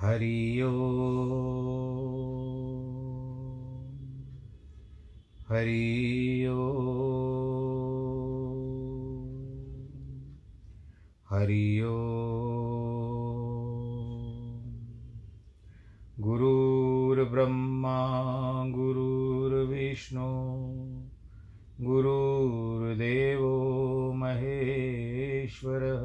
हरि हरि हरि ओ। गुरुर्ब्रह्मा गुरुर्विष्णु गुरुर्देवो महेश्वरः।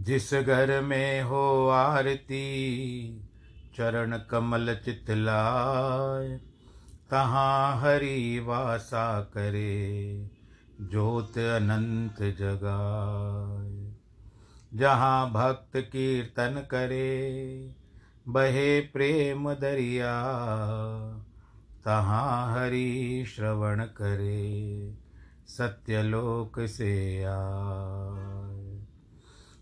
जिस घर में हो आरती, चरण कमल चितलाय तहाँ हरि वासा करे, ज्योत अनंत जगाए। जहाँ भक्त कीर्तन करे, बहे प्रेम दरिया। तहाँ हरि श्रवण करे, सत्यलोक से आए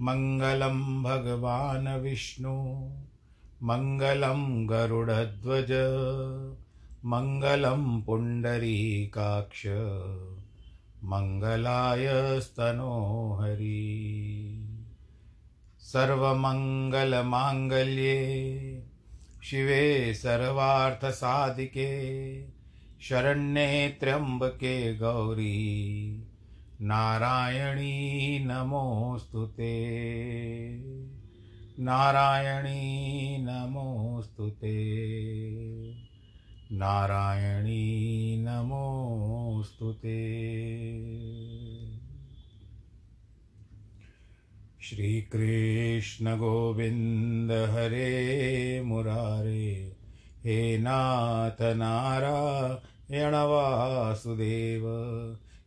मङ्गलं भगवान् विष्णु, मङ्गलं गरुडध्वज, मङ्गलं पुण्डरीकाक्ष, मङ्गलाय स्तनोहरि। सर्वमङ्गलमाङ्गल्ये, शिवे सर्वार्थसाधिके, शरण्ये त्र्यम्बके गौरी। नारायणी नमोऽस्तु ते। नारायणी नमोऽस्तु ते। नारायणी नमोऽस्तु ते। श्रीकृष्णगोविन्द हरे मुरारे, हे नाथ नारायण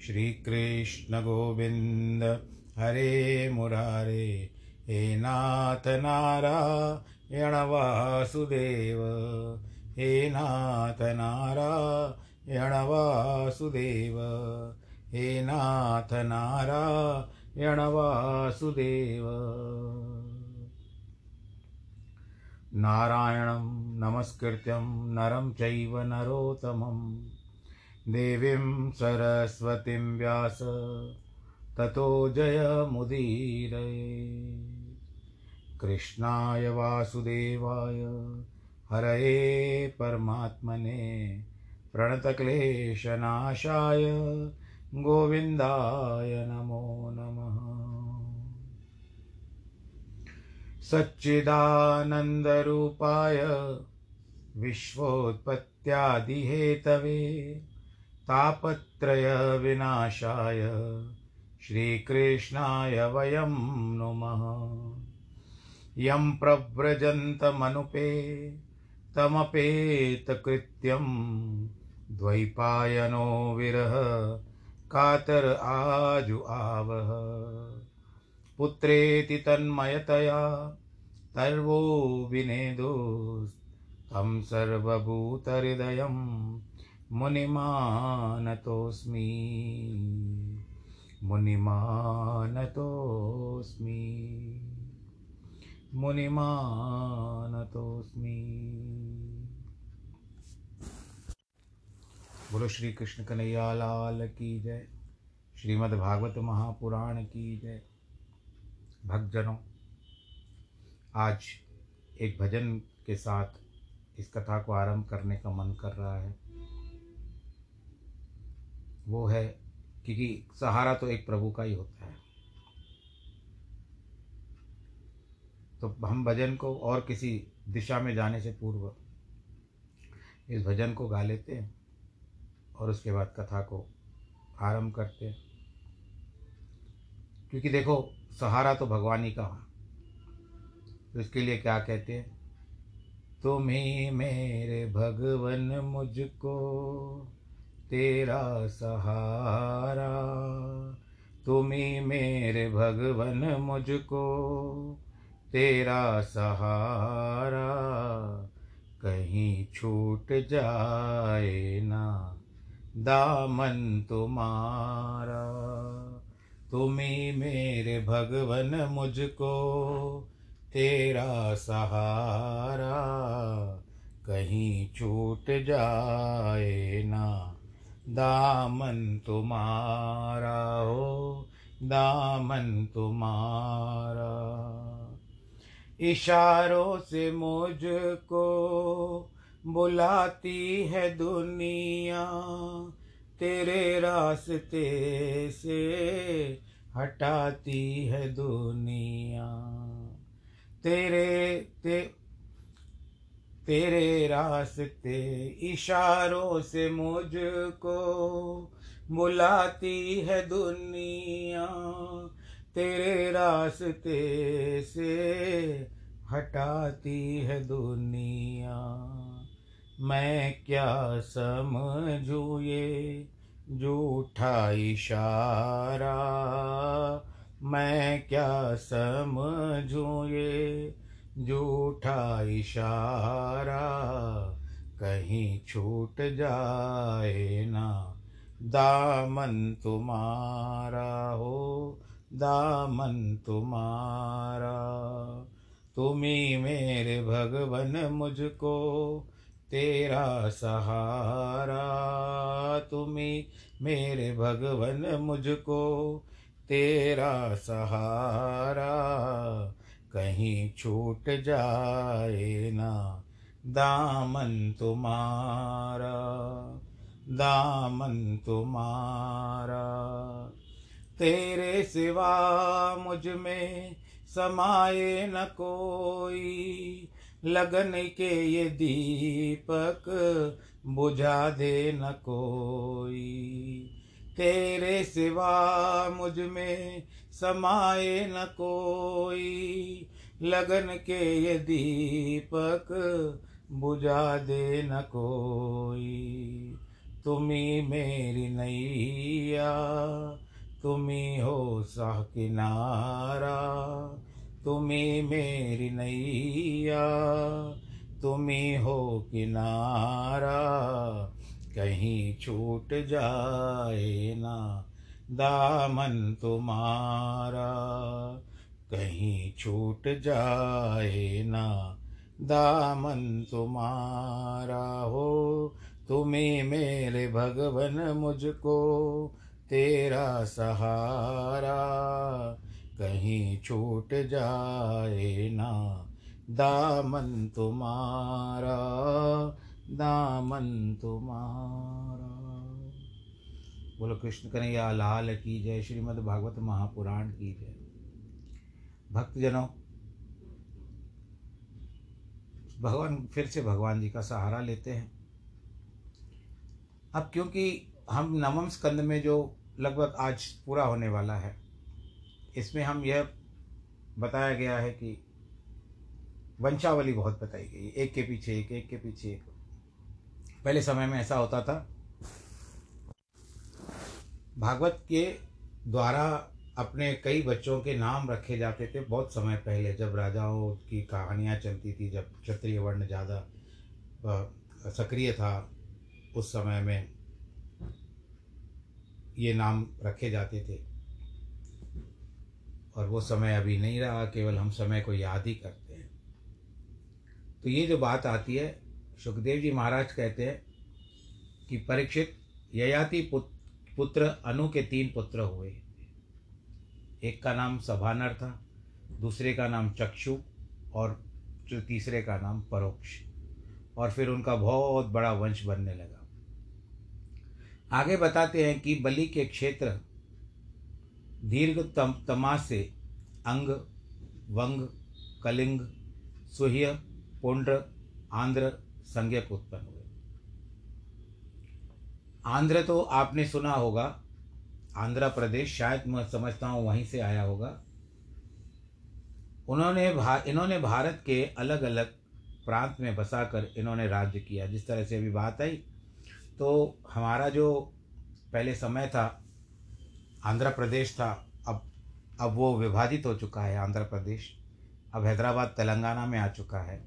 वासुदेव श्रीकृष्ण हरे मुरारे, हे नाथ नारायण वासुदेव हे नाथ नारायण वासुदेव हे नाथ नारायण वासुदेव नारायणं नमस्कृत्यं नरं चैव नरोत्तमम्। देवीं सरस्वतीं व्यास। ततो जयमुदीरये कृष्णाय वासुदेवाय, हरये परमात्मने प्रणतक्लेशनाशाय, गोविन्दाय नमो नमः। सच्चिदानन्दरूपाय, विश्वोत्पत्त्यादिहेतवे तापत्रयविनाशाय श्रीकृष्णाय वयं नुमः। यं प्रव्रजन्तमनुपे तमपेतकृत्यं द्वैपायनो विरह कातर आजु आवह। पुत्रेति तन्मयतया तर्वो विनेदोस्तं सर्वभूतहृदयं मुनिमानतोऽस्मि। मुनिमानतोऽस्मि। मुनिमानतोऽस्मि। बोलो श्री कृष्ण कन्हैया लाल की जय। श्रीमद् भागवत महापुराण की जय। भक्तजनों, आज एक भजन के साथ इस कथा को आरंभ करने का मन कर रहा है। वो है, क्योंकि सहारा तो एक प्रभु का ही होता है। तो हम भजन को और किसी दिशा में जाने से पूर्व इस भजन को गा लेते हैं और उसके बाद कथा को आरंभ करते हैं। क्योंकि देखो, सहारा तो भगवान ही का तो इसके लिए क्या कहते हैं? तुम ही मेरे भगवन मुझको तेरा सहारा। तुम ही मेरे भगवन मुझको, तेरा सहारा। कहीं छूट जाए ना, दामन तुम्हारा। तुम्ही मेरे भगवन मुझको, तेरा सहारा। कहीं छूट जाए ना दामन तुम्हारा हो दामन तुम्हारा। इशारों से मुझको बुलाती है दुनिया, तेरे रास्ते से हटाती है दुनिया। तेरे ते तेरे रास्ते इशारों से मुझको बुलाती है दुनिया। तेरे रास्ते से हटाती है दुनिया। मैं क्या समझू ये झूठा इशारा? मैं क्या समझू ये झूठा इशारा, कहीं छूट जाए ना। दामन तुम्हारा हो, दामन तुम्हारा। तुम्ही मेरे भगवन, मुझको तेरा सहारा। तुम्ही मेरे भगवन, मुझको तेरा सहारा। कहीं छूट जाए ना, दामन तुम्हारा दामन तुम्हारा। तेरे सिवा मुझमें समाये न कोई, लगन के ये दीपक बुझा दे न कोई। तेरे सिवा मुझमें समाये न कोई। लगन के ये दीपक बुझा दे न कोई। तुम्ही मेरी नैया, तुम्ही हो साह किनारा। तुम्ही मेरी नैया, तुम्ही हो किनारा। कहीं छूट जाए ना दामन तुम्हारा, कहीं छूट जाए ना। दामन तुम्हारा हो, तुम्हें मेरे भगवन मुझको, तेरा सहारा, कहीं छूट जाए ना। दामन तुम्हारा दामन तुम्हारा। बोलो, कृष्ण कन्हैया लाल की जय, श्रीमद् भागवत महापुराण की जय। भक्तजनों, भगवान फिर से भगवान जी का सहारा लेते हैं। अब क्योंकि हम नवम स्कंद में जो लगभग आज पूरा होने वाला है, इसमें हम यह बताया गया है कि वंशावली बहुत बताई गई, एक के पीछे एक एक के पीछे एक। पहले समय में ऐसा होता था भागवत के द्वारा अपने कई बच्चों के नाम रखे जाते थे बहुत समय पहले, जब राजाओं की कहानियाँ चलती थी, जब क्षत्रिय वर्ण ज़्यादा सक्रिय था, उस समय में ये नाम रखे जाते थे। और वो समय अभी नहीं रहा, केवल हम समय को याद ही करते हैं। तो ये जो बात आती है, सुखदेव जी महाराज कहते हैं कि परीक्षित ययाति पुत्र अनु के तीन पुत्र हुए। एक का नाम सभानर था, दूसरे का नाम चक्षु और तीसरे का नाम परोक्ष। और फिर उनका बहुत बड़ा वंश बनने लगा। आगे बताते हैं कि बलि के क्षेत्र दीर्घ तम तमा से अंग, वंग, कलिंग, सुह्य, पुंड्र, आंध्र, संज्ञक उत्पन्न हुए। आंध्र तो आपने सुना होगा, आंध्र प्रदेश, शायद मैं समझता हूँ वहीं से आया होगा। उन्होंने भा, इन्होंने भारत के अलग अलग प्रांत में बसाकर इन्होंने राज्य किया। जिस तरह से अभी बात आई तो हमारा जो पहले समय था, आंध्र प्रदेश था, अब अब वो विभाजित हो चुका है आंध्र प्रदेश। अब हैदराबाद, तेलंगाना में आ चुका है।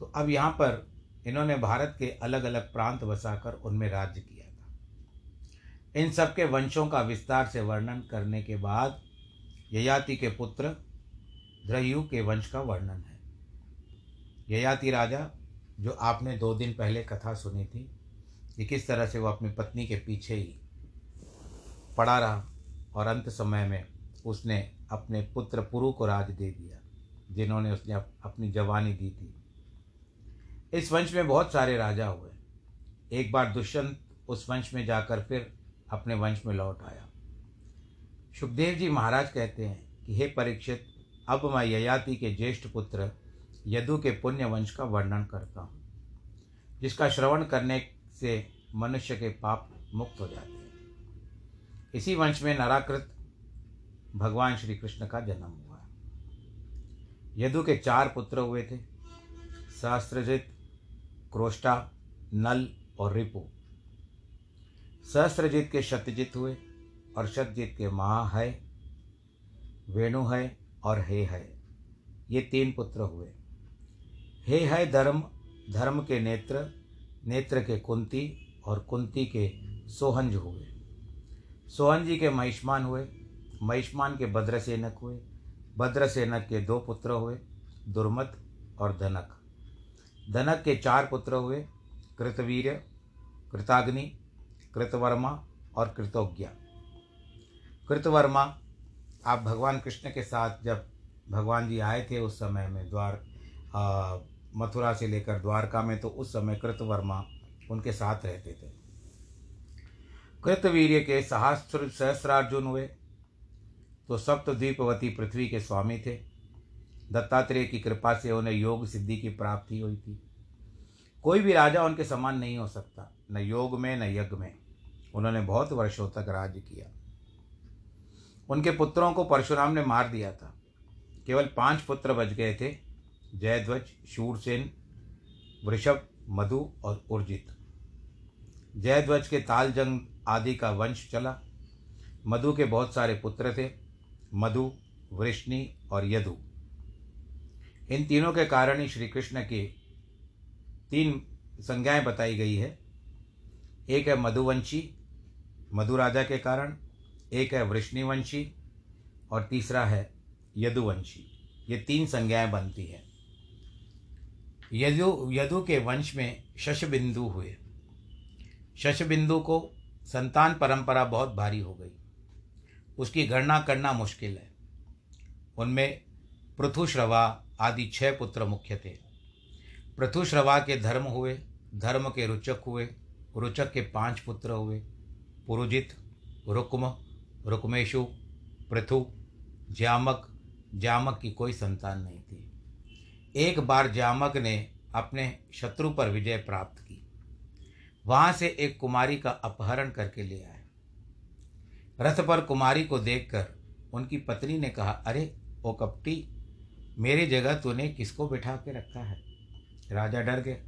तो अब यहाँ पर इन्होंने भारत के अलग अलग प्रांत बसाकर उनमें राज्य किया था। इन सबके वंशों का विस्तार से वर्णन करने के बाद ययाति के पुत्र द्रयु के वंश का वर्णन है। ययाति राजा, जो आपने दो दिन पहले कथा सुनी थी कि किस तरह से वो अपनी पत्नी के पीछे ही पड़ा रहा और अंत समय में उसने अपने पुत्र पुरु को राज दे दिया, जिन्होंने उसने अपनी जवानी दी थी। इस वंश में बहुत सारे राजा हुए। एक बार दुष्यंत उस वंश में जाकर फिर अपने वंश में लौट आया। सुखदेव जी महाराज कहते हैं कि, हे परीक्षित, अब मैं ययाति के ज्येष्ठ पुत्र यदु के पुण्य वंश का वर्णन करता हूँ, जिसका श्रवण करने से मनुष्य के पाप मुक्त हो जाते हैं। इसी वंश में नराकृत भगवान श्री कृष्ण का जन्म हुआ। यदु के चार पुत्र हुए थे सहस्त्रजित क्रोष्टा, नल और रिपु। सहस्त्रजीत के शतजित हुए और शतजित के महा है, वेणु है और हे है। ये तीन पुत्र हुए। हे है धर्म धर्म के नेत्र नेत्र के कुंती और कुंती के सोहंज हुए। सोहन जी के महिष्मान हुए। महिष्मान के भद्रसेनक हुए। भद्रसेनक के दो पुत्र हुए, दुर्मत और धनक। धनक के चार पुत्र हुए, कृतवीर, कृताग्नि, कृतवर्मा और कृतोज्ञा। कृतवर्मा, आप भगवान कृष्ण के साथ जब भगवान जी आए थे उस समय में द्वार मथुरा से लेकर द्वारका में तो उस समय कृतवर्मा उनके साथ रहते थे। कृतवीर्य के सहस्त्र सहस्रार्जुन हुए तो सप्तद्वीपवती पृथ्वी के स्वामी थे। दत्तात्रेय की कृपा से उन्हें योग सिद्धि की प्राप्ति हुई थी। कोई भी राजा उनके समान नहीं हो सकता, न योग में, न यज्ञ में। उन्होंने बहुत वर्षों तक राज्य किया। उनके पुत्रों को परशुराम ने मार दिया था। केवल पाँच पुत्र बच गए थे, जयध्वज, शूरसेन, वृषभ, मधु और उर्जित। जयध्वज के तालजंग आदि का वंश चला। मधु के बहुत सारे पुत्र थे, मधु, वृष्णि और यदु। इन तीनों के कारण ही श्री कृष्ण की तीन संज्ञाएँ बताई गई है। एक है मधुवंशी मधु राजा के कारण, एक है वृष्णिवंशी और तीसरा है यदुवंशी। ये तीन संज्ञाएँ बनती हैं। यदु यदु के वंश में शशबिंदु हुए। शशबिंदु को संतान परंपरा बहुत भारी हो गई। उसकी गणना करना मुश्किल है। उनमें पृथुश्रवा आदि छह पुत्र मुख्य थे। पृथुश्रवा के धर्म हुए, धर्म के रुचक हुए, रुचक के पाँच पुत्र हुए, पुरुजित, रुक्म, रुक्मेशु, पृथु ज्यामक जामक की कोई संतान नहीं थी। एक बार जामक ने अपने शत्रु पर विजय प्राप्त की। वहाँ से एक कुमारी का अपहरण करके ले आए। रथ पर कुमारी को देखकर उनकी पत्नी ने कहा, अरे, ओ कपटी मेरी जगह तूने किसको बिठा के रखा है? राजा डर गए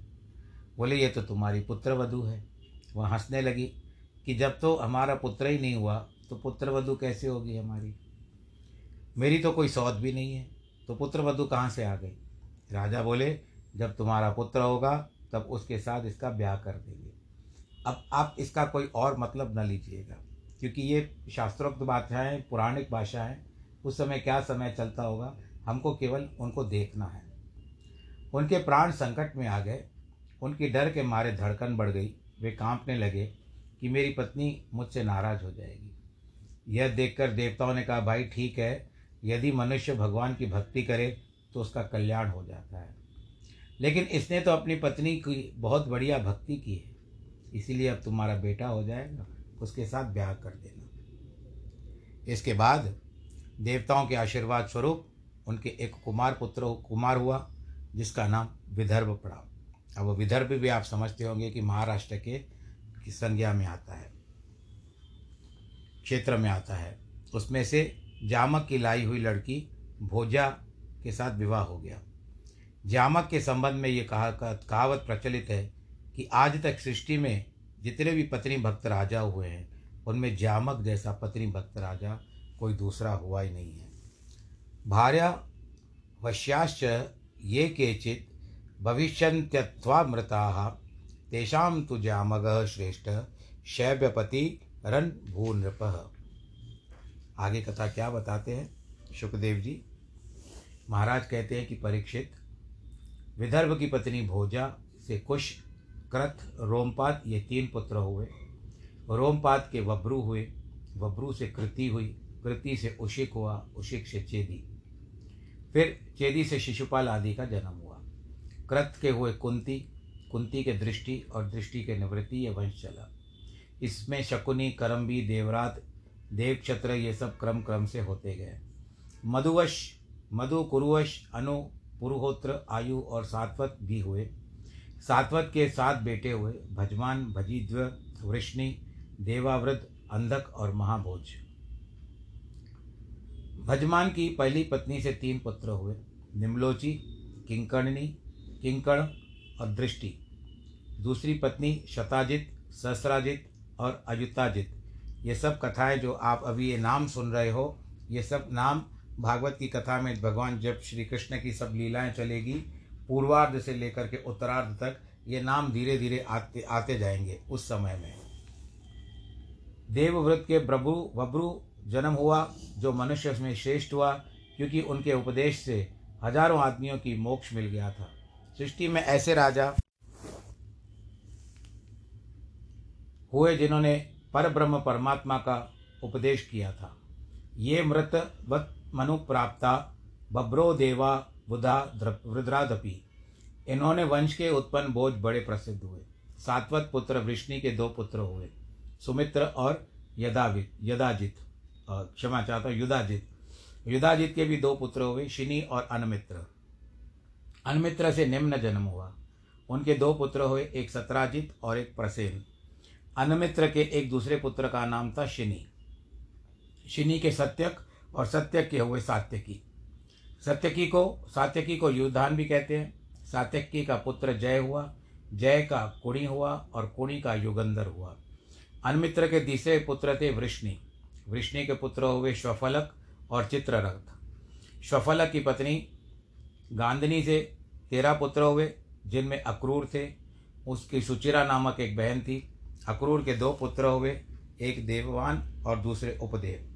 बोले, ये तो तुम्हारी पुत्र वधु है। वह हंसने लगी कि जब तो हमारा पुत्र ही नहीं हुआ तो पुत्र वधु कैसे होगी हमारी? मेरी तो कोई सौत भी नहीं है तो पुत्र वधु कहाँ से आ गई? राजा बोले, जब तुम्हारा पुत्र होगा, तब उसके साथ इसका ब्याह कर देंगे। अब आप इसका कोई और मतलब न लीजिएगा, क्योंकि ये शास्त्रोक्त भाषाएँ पुराणिक भाषा है उस समय क्या समय चलता होगा? हमको केवल उनको देखना है। उनके प्राण संकट में आ गए। उनकी डर के मारे धड़कन बढ़ गई। वे कांपने लगे कि मेरी पत्नी मुझसे नाराज़ हो जाएगी। यह देखकर देवताओं ने कहा, भाई, ठीक है। यदि मनुष्य भगवान की भक्ति करे तो उसका कल्याण हो जाता है। लेकिन इसने तो अपनी पत्नी की बहुत बढ़िया भक्ति की है। इसीलिए अब तुम्हारा बेटा हो जाएगा। उसके साथ ब्याह कर देना। इसके बाद देवताओं के आशीर्वाद स्वरूप उनके एक कुमार पुत्र, कुमार हुआ, जिसका नाम विदर्भ पड़ा। अब वो विदर्भ भी आप समझते होंगे कि महाराष्ट्र के संज्ञा में आता है, क्षेत्र में आता है। उसमें से जामक की लाई हुई लड़की भोजा के साथ विवाह हो गया। जामक के संबंध में ये कहा, कहावत प्रचलित है कि आज तक सृष्टि में जितने भी पत्नी भक्त राजा हुए हैं, उनमें जामक जैसा पत्नी भक्त राजा कोई दूसरा हुआ ही नहीं है। भार्या वश्याश्च ये केचित भविष्यन्त्यत्वामृता। तेषां तु जामग श्रेष्ठ शैव्यपति रन भू नृप आगे कथा क्या बताते हैं? सुखदेव जी, महाराज कहते हैं कि परीक्षित, विदर्भ की पत्नी भोजा से कुश कृत रोमपात ये तीन पुत्र हुए। रोमपात के वब्रू हुए, वब्रू से कृति हुई, कृति से उशिक हुआ उशिक से चेदी। फिर चेदी से शिशुपाल आदि का जन्म हुआ। कृत के हुए कुंती कुंती के दृष्टि और दृष्टि के निवृत्ति ये वंश चला। इसमें शकुनी करम्बी देवरात, देवक्षत्र ये सब क्रम क्रम से होते गए। मधुवश, मधु, कुरुवश, अनु, पुरुहोत्र, आयु और सात्वत भी हुए। सात्वत के सात बेटे हुए भजमान, भजीद्व, वृष्णि, देवावृत, अंधक और महाभोज। भजमान की पहली पत्नी से तीन पुत्र हुए। निम्लोची, किंकर्णी, किंकण और दृष्टि। दूसरी पत्नी शताजित, सहस्राजित और अयुताजित। ये सब कथाएँ जो आप अभी ये नाम सुन रहे हो, ये सब नाम भागवत की कथा में भगवान जब श्री कृष्ण की सब लीलाएँ चलेगी, पूर्वार्ध से लेकर के उत्तरार्ध तक ये नाम धीरे धीरे आते आते जाएँगे उस समय में। देवव्रत के प्रभु, वब्रु जन्म हुआ, जो मनुष्य में श्रेष्ठ हुआ, क्योंकि उनके उपदेश से हज़ारों आदमियों की मोक्ष मिल गया था। सृष्टि में ऐसे राजा हुए जिन्होंने पर ब्रह्म परमात्मा का उपदेश किया था। ये मृत वत मनु प्राप्ता बब्रो देवा बुधा वृद्रादपि इन्होंने वंश के उत्पन्न बोझ बड़े प्रसिद्ध हुए। सातवत पुत्र वृष्णि के दो पुत्र हुए, सुमित्र और यदावित यदाजित। क्षमा चाहता हूँ युदाजित युदाजित के भी दो पुत्र हुए शिनी और अनमित्र। अनमित्र से निम्न जन्म हुआ। उनके दो पुत्र हुए, एक सतराजित और एक प्रसेन। अनमित्र के एक दूसरे पुत्र का नाम था शिनी। शिनी के सत्यक और सत्यक के हुए सात्यकी। सत्यकी को, सात्यकी को युद्धान भी कहते हैं। सात्यकी का पुत्र जय हुआ, जय का कुणी हुआ और कुणी का युगंधर हुआ। अनमित्र के तीसरे पुत्र थे वृष्णि। वृष्णि के पुत्र हुए श्वफलक और चित्ररथ। श्वफलक की पत्नी गांधनी से तेरह पुत्र हुए, जिनमें अक्रूर थे। उसकी सुचिरा नामक एक बहन थी। अक्रूर के दो पुत्र हुए, एक देववान और दूसरे उपदेव।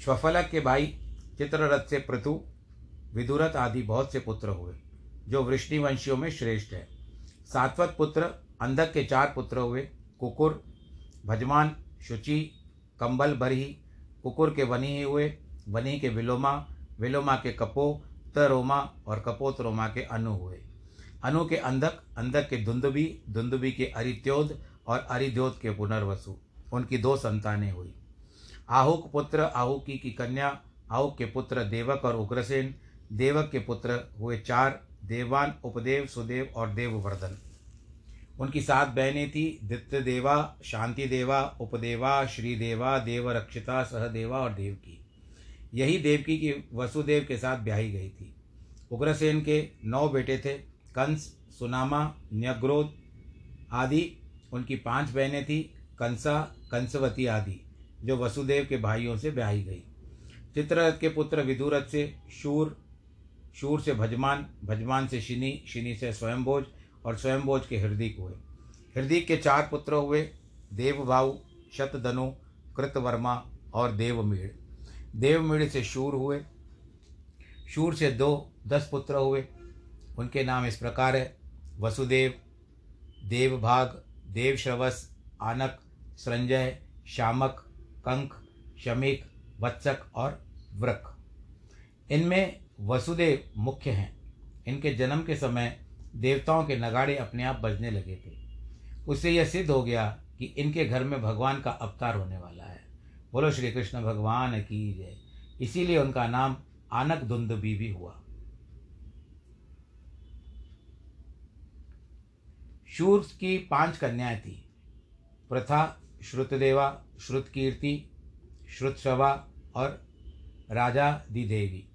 श्वफलक के भाई चित्ररथ से पृथु, विदुरथ आदि बहुत से पुत्र हुए, जो वृष्णिवंशियों में श्रेष्ठ है। सात्वत पुत्र, अंधक के चार पुत्र हुए, कुकुर, भजमान, शुचि कंबल बरही कुकुर के वनी हुए वनी के विलोमा विलोमा के कपो उत्तर रोमा और कपोत रोमा के अनु हुए। अनु के अंधक अंधक के धुंदुबी धुंदुबी के अरित्योद और अरिद्योत के पुनर्वसु, उनकी दो संतानें हुई। आहुक पुत्र, आहुकी की कन्या, आहुक के पुत्र देवक और उग्रसेन, देवक के पुत्र हुए चार, देवान, उपदेव, सुदेव और देववर्धन। उनकी सात बहनें थी दित्य देवा शांति देवा उपदेवा, श्रीदेवा, देवरक्षिता, सहदेवा और देवकी। यही देवकी की वसुदेव के साथ ब्याही गई थी। उग्रसेन के नौ बेटे थे, कंस, सुनामा, न्यग्रोध आदि उनकी पाँच बहनें थी, कंसा, कंसवती आदि, जो वसुदेव के भाइयों से ब्याही गई। चित्ररथ के पुत्र विदुरथ से शूर शूर से भजमान भजमान से शिनी शिनी से स्वयंभोज और स्वयंभोज के हृदय हुए हृदय के चार पुत्र हुए देवभाऊ शतधनु, कृतवर्मा और देवमीड़ देवमीड़ से शूर हुए, शूर से दो, दस पुत्र हुए। उनके नाम इस प्रकार है, वसुदेव, देवभाग, देवश्रवस, आनक, संजय, शामक, कंक, शमिक, वत्सक और व्रक इनमें वसुदेव मुख्य हैं। इनके जन्म के समय देवताओं के नगाड़े अपने आप बजने लगे थे। उससे यह सिद्ध हो गया कि इनके घर में भगवान का अवतार होने वाला है। बोलो, श्री कृष्ण, भगवान की जय। इसीलिए उनका नाम आनक दुंदुबी भी हुआ। शूर की पाँच कन्याएँ थी। प्रथा, श्रुतदेवा, श्रुतकीर्ति, श्रुतश्रवा और राजा दी देवी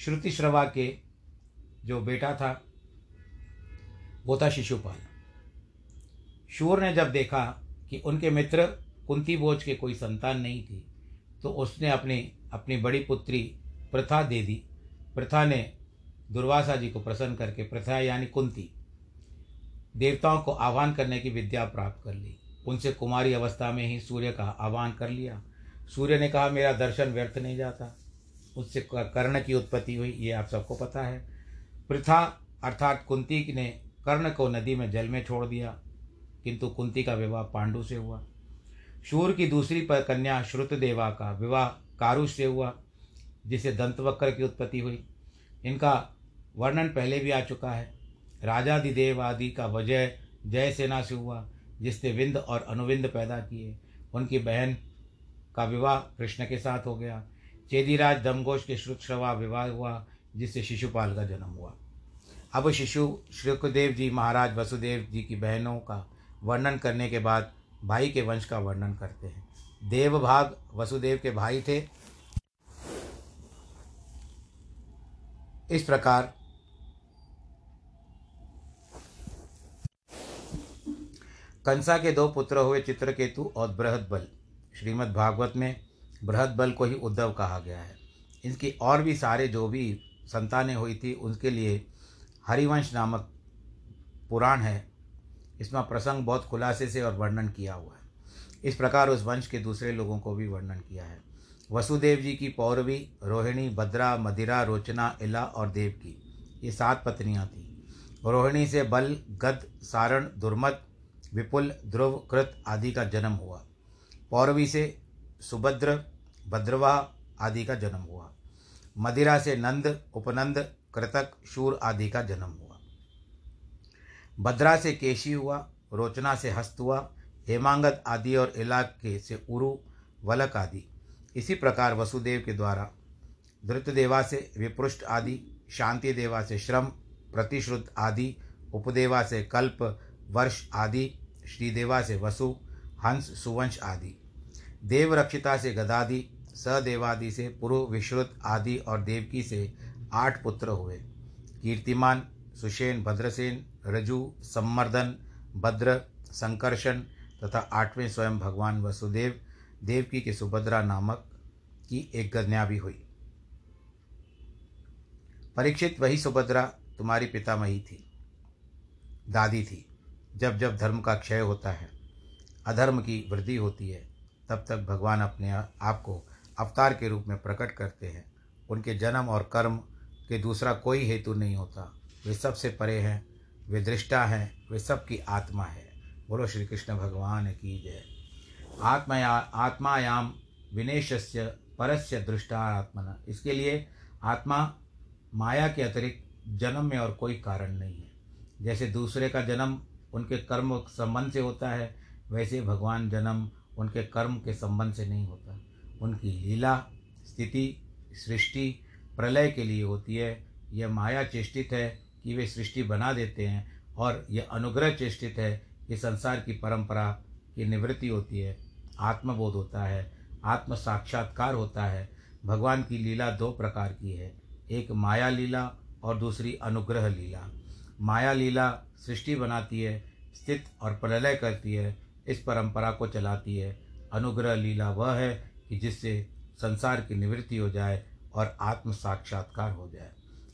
श्रुतिश्रवा के जो बेटा था, वो था शिशुपाल। शूर ने जब देखा कि उनके मित्र कुंती भोज के कोई संतान नहीं थी तो उसने अपनी अपनी बड़ी पुत्री प्रथा दे दी। प्रथा ने दुर्वासा जी को प्रसन्न करके, प्रथा यानी कुंती, देवताओं को आह्वान करने की विद्या प्राप्त कर ली। उनसे कुमारी अवस्था में ही सूर्य का आह्वान कर लिया। सूर्य ने कहा, मेरा दर्शन व्यर्थ नहीं जाता। उससे कर्ण की उत्पत्ति हुई, ये आप सबको पता है। प्रथा अर्थात कुंती ने कर्ण को नदी में जल में छोड़ दिया, किंतु कुंती का विवाह पांडु से हुआ। शूर की दूसरी पर कन्या श्रुतदेवा का विवाह कारुष से हुआ, जिसे दंतवक्र की उत्पत्ति हुई। इनका वर्णन पहले भी आ चुका है। राजादिदेव आदि का वजय जय सेना से हुआ, जिसने विंद और अनुविंद पैदा किए। उनकी बहन का विवाह कृष्ण के साथ हो गया। चेदीराज दमघोष के श्रुतश्रवा विवाह हुआ। जिससे शिशुपाल का जन्म हुआ। अब शिशु श्रुकदेव जी, महाराज वसुदेव जी की बहनों का वर्णन करने के बाद भाई के वंश का वर्णन करते हैं। देवभाग वसुदेव के भाई थे। इस प्रकार कंसा के दो पुत्र हुए चित्रकेतु और बृहद बल श्रीमद् भागवत में बृहद बल को ही उद्धव कहा गया है। इनकी और भी सारे जो भी संतानें हुई थी, उनके लिए हरिवंश नामक पुराण है। इसमें प्रसंग बहुत खुलासे से और वर्णन किया हुआ है। इस प्रकार उस वंश के दूसरे लोगों को भी वर्णन किया है। वसुदेव जी की पौरवी, रोहिणी भद्रा मदिरा, रोचना, इला और देव की, ये सात पत्नियाँ थीं। रोहिणी से बल, गद, सारण दुर्मद विपुल, ध्रुव, कृत आदि का जन्म हुआ। पौरवी से सुभद्र, भद्रवा आदि का जन्म हुआ। मदिरा से नंद, उपनंद, कृतक, शूर आदि का जन्म हुआ। भद्रा से केशी हुआ, रोचना से हस्त हुआ, हेमांगत आदि और इलाके से उरु, वलक आदि। इसी प्रकार वसुदेव के द्वारा धृतदेवा से विपृष्ट आदि शांति देवा से श्रम, प्रतिश्रुत आदि, उपदेवा से कल्प, वर्ष आदि, श्रीदेवा से वसु, हंस, सुवंश आदि। देवरक्षिता से गदादि सदेवादि से पुरु विश्रुत आदि और देवकी से आठ पुत्र हुए। कीर्तिमान सुषेन भद्रसेन, रजु सम्मर्दन भद्र, संकर्षण तथा आठवें स्वयं भगवान वसुदेव, देवकी के सुभद्रा नामक की एक कन्या भी हुई। परीक्षित वही सुभद्रा तुम्हारी पितामही थी, दादी थी। जब जब धर्म का क्षय होता है, अधर्म की वृद्धि होती है, तब तक भगवान अपने आप को अवतार के रूप में प्रकट करते हैं। उनके जन्म और कर्म के दूसरा कोई हेतु नहीं होता। वे सबसे परे हैं, वे दृष्टा हैं, वे सबकी आत्मा है। बोलो श्री कृष्ण भगवान की जय। आत्मया, आत्मायाम विनेशस्य, परस्य दृष्टा आत्मना इसके लिए आत्मा माया के अतिरिक्त जन्म में और कोई कारण नहीं है। जैसे दूसरे का जन्म उनके कर्म संबंध से होता है, वैसे भगवान जन्म उनके कर्म के संबंध से नहीं होता। उनकी लीला, स्थिति, सृष्टि, प्रलय के लिए होती है। यह माया चेष्टित है कि वे सृष्टि बना देते हैं और यह अनुग्रह चेष्टित है कि संसार की परंपरा की निवृत्ति होती है। आत्मबोध होता है, आत्म साक्षात्कार होता है। भगवान की लीला दो प्रकार की है, एक माया लीला और दूसरी अनुग्रह लीला। माया लीला सृष्टि बनाती है, स्थित और प्रलय करती है, इस परंपरा को चलाती है। अनुग्रह लीला वह है कि जिससे संसार की निवृत्ति हो जाए और आत्म साक्षात्कार हो जाए।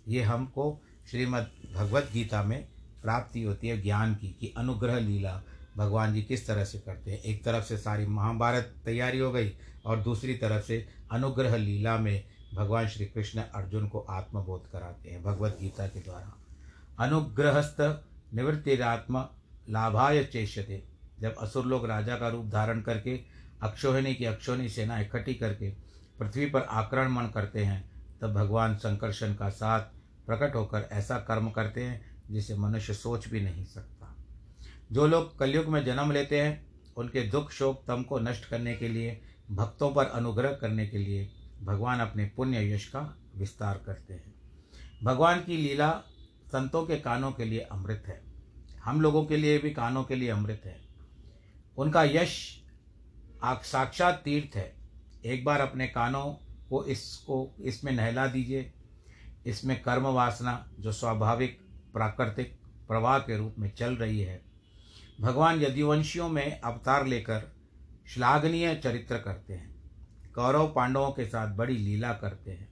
ये हमको श्रीमद् भगवत गीता में प्राप्ति होती है ज्ञान की, कि अनुग्रह लीला भगवान जी किस तरह से करते हैं। एक तरफ़ से सारी महाभारत तैयारी हो गई और दूसरी तरफ़ से अनुग्रह लीला में भगवान श्री कृष्ण अर्जुन को आत्मबोध कराते हैं भगवत गीता के द्वारा। अनुग्रहस्थ निवृत्तिरात्म लाभाय चेष्यते। जब असुर लोग राजा का रूप धारण करके अक्षोहिणी की अक्षोहिणी सेना इकट्ठी करके पृथ्वी पर आक्रमण करते हैं, तब भगवान संकर्षण का साथ प्रकट होकर ऐसा कर्म करते हैं, जिसे मनुष्य सोच भी नहीं सकता। जो लोग कलयुग में जन्म लेते हैं, उनके दुख शोक तम को नष्ट करने के लिए, भक्तों पर अनुग्रह करने के लिए भगवान अपने पुण्य यश का विस्तार करते हैं। भगवान की लीला संतों के कानों के लिए अमृत है। हम लोगों के लिए भी कानों के लिए अमृत है। उनका यश साक्षात तीर्थ है। एक बार अपने कानों को इसको, इसमें नहला दीजिए। इसमें कर्म वासना, जो स्वाभाविक, प्राकृतिक प्रवाह के रूप में चल रही है। भगवान यदुवंशियों में अवतार लेकर श्लाघनीय चरित्र करते हैं। कौरव पांडवों के साथ बड़ी लीला करते हैं।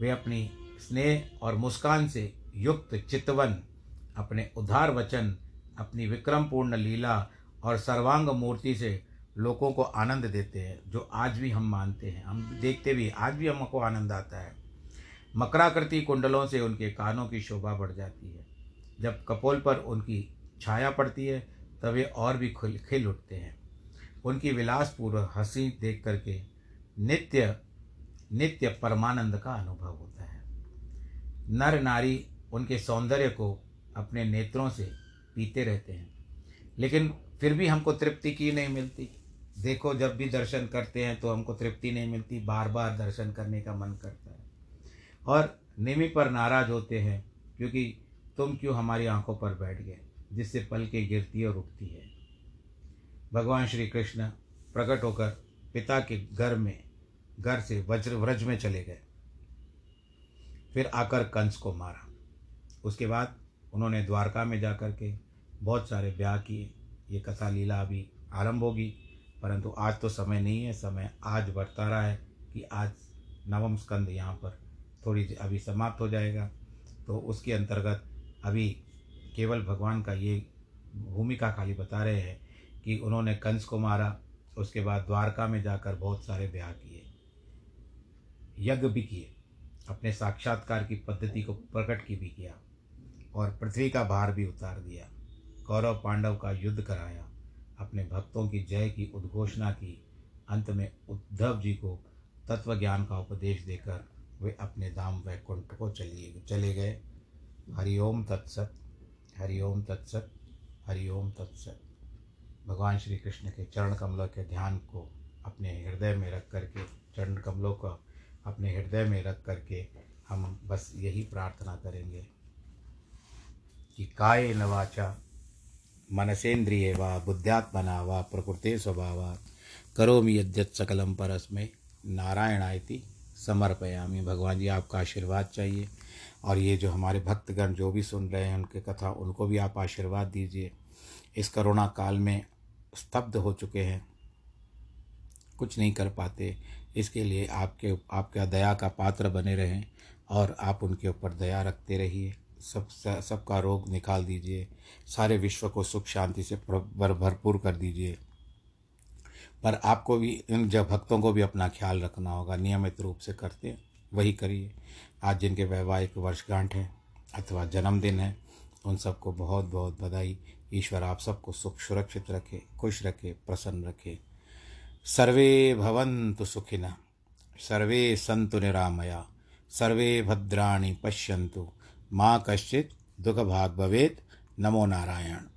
वे अपनी स्नेह और मुस्कान से युक्त चितवन, अपने उदार वचन, अपनी विक्रमपूर्ण लीला और सर्वांग मूर्ति से लोगों को आनंद देते हैं, जो आज भी हम मानते हैं। हम देखते भी आज भी हमको आनंद आता है। मकराकृति कुंडलों से उनके कानों की शोभा बढ़ जाती है। जब कपोल पर उनकी छाया पड़ती है, तब वे और भी खिल खिल उठते हैं। उनकी विलासपूर्व हँसी देख करके नित्य नित्य परमानंद का अनुभव होता है। नर नारी उनके सौंदर्य को अपने नेत्रों से पीते रहते हैं, लेकिन फिर भी हमको तृप्ति की नहीं मिलती। देखो, जब भी दर्शन करते हैं तो हमको तृप्ति नहीं मिलती बार बार दर्शन करने का मन करता है। और निमी पर नाराज़ होते हैं, क्योंकि तुम क्यों हमारी आँखों पर बैठ गए, जिससे पल के गिरती और उठती है। भगवान श्री कृष्ण प्रकट होकर पिता के घर में, घर से वज्र, व्रज में चले गए। फिर आकर कंस को मारा। उसके बाद उन्होंने द्वारका में जा कर के बहुत सारे ब्याह किए। ये कथा लीला अभी आरंभ होगी। परंतु आज तो समय नहीं है, समय आज बढ़ता रहा है कि आज नवम स्कंद यहाँ पर थोड़ी अभी समाप्त हो जाएगा। तो उसके अंतर्गत अभी केवल भगवान का ये भूमिका खाली बता रहे हैं कि उन्होंने कंस को मारा, उसके बाद द्वारका में जाकर बहुत सारे ब्याह किए, यज्ञ भी किए, अपने साक्षात्कार की पद्धति को प्रकट की भी किया और पृथ्वी का भार भी उतार दिया, कौरव पांडव का युद्ध कराया। अपने भक्तों की जय की उद्घोषणा की। अंत में उद्धव जी को तत्व ज्ञान का उपदेश देकर वे अपने धाम वैकुंठ को चलिए, चले गए। हरिओम तत्सत हरिओम तत्सत हरिओम तत्सत। भगवान श्री कृष्ण के चरण कमलों के ध्यान को अपने हृदय में रख करके, चरण कमलों को अपने हृदय में रख करके हम बस यही प्रार्थना करेंगे कि काय नवाचा मनसेन्द्रिय व, बुद्ध्यात्मना व, प्रकृति स्वभाव, करोमि यद्यत सकलम परस्मे। नारायणायति समर्पयामी। भगवान जी, आपका आशीर्वाद चाहिए। और ये जो हमारे भक्तगण जो भी सुन रहे हैं, उनके कथा, उनको भी आप आशीर्वाद दीजिए। इस करोना काल में स्तब्ध हो चुके हैं। कुछ नहीं कर पाते। इसके लिए आपके, आपका दया का पात्र बने रहें और आप उनके ऊपर दया रखते रहिए। सब सबका रोग निकाल दीजिए। सारे विश्व को सुख शांति से भर, भरपूर कर दीजिए। पर आपको भी, इन जब भक्तों को भी अपना ख्याल रखना होगा, नियमित रूप से करते, वही करिए। आज जिनके वैवाहिक वर्षगांठ है, अथवा जन्मदिन है, उन सबको बहुत बहुत बधाई। ईश्वर आप सबको सुख सुरक्षित रखे, खुश रखे, प्रसन्न रखे। सर्वे भवन्तु सुखिनः, सर्वे सन्तु निरामया, सर्वे भद्राणि पश्यन्तु। माँ कश्चित दुख भाग भवेद नमो नारायण।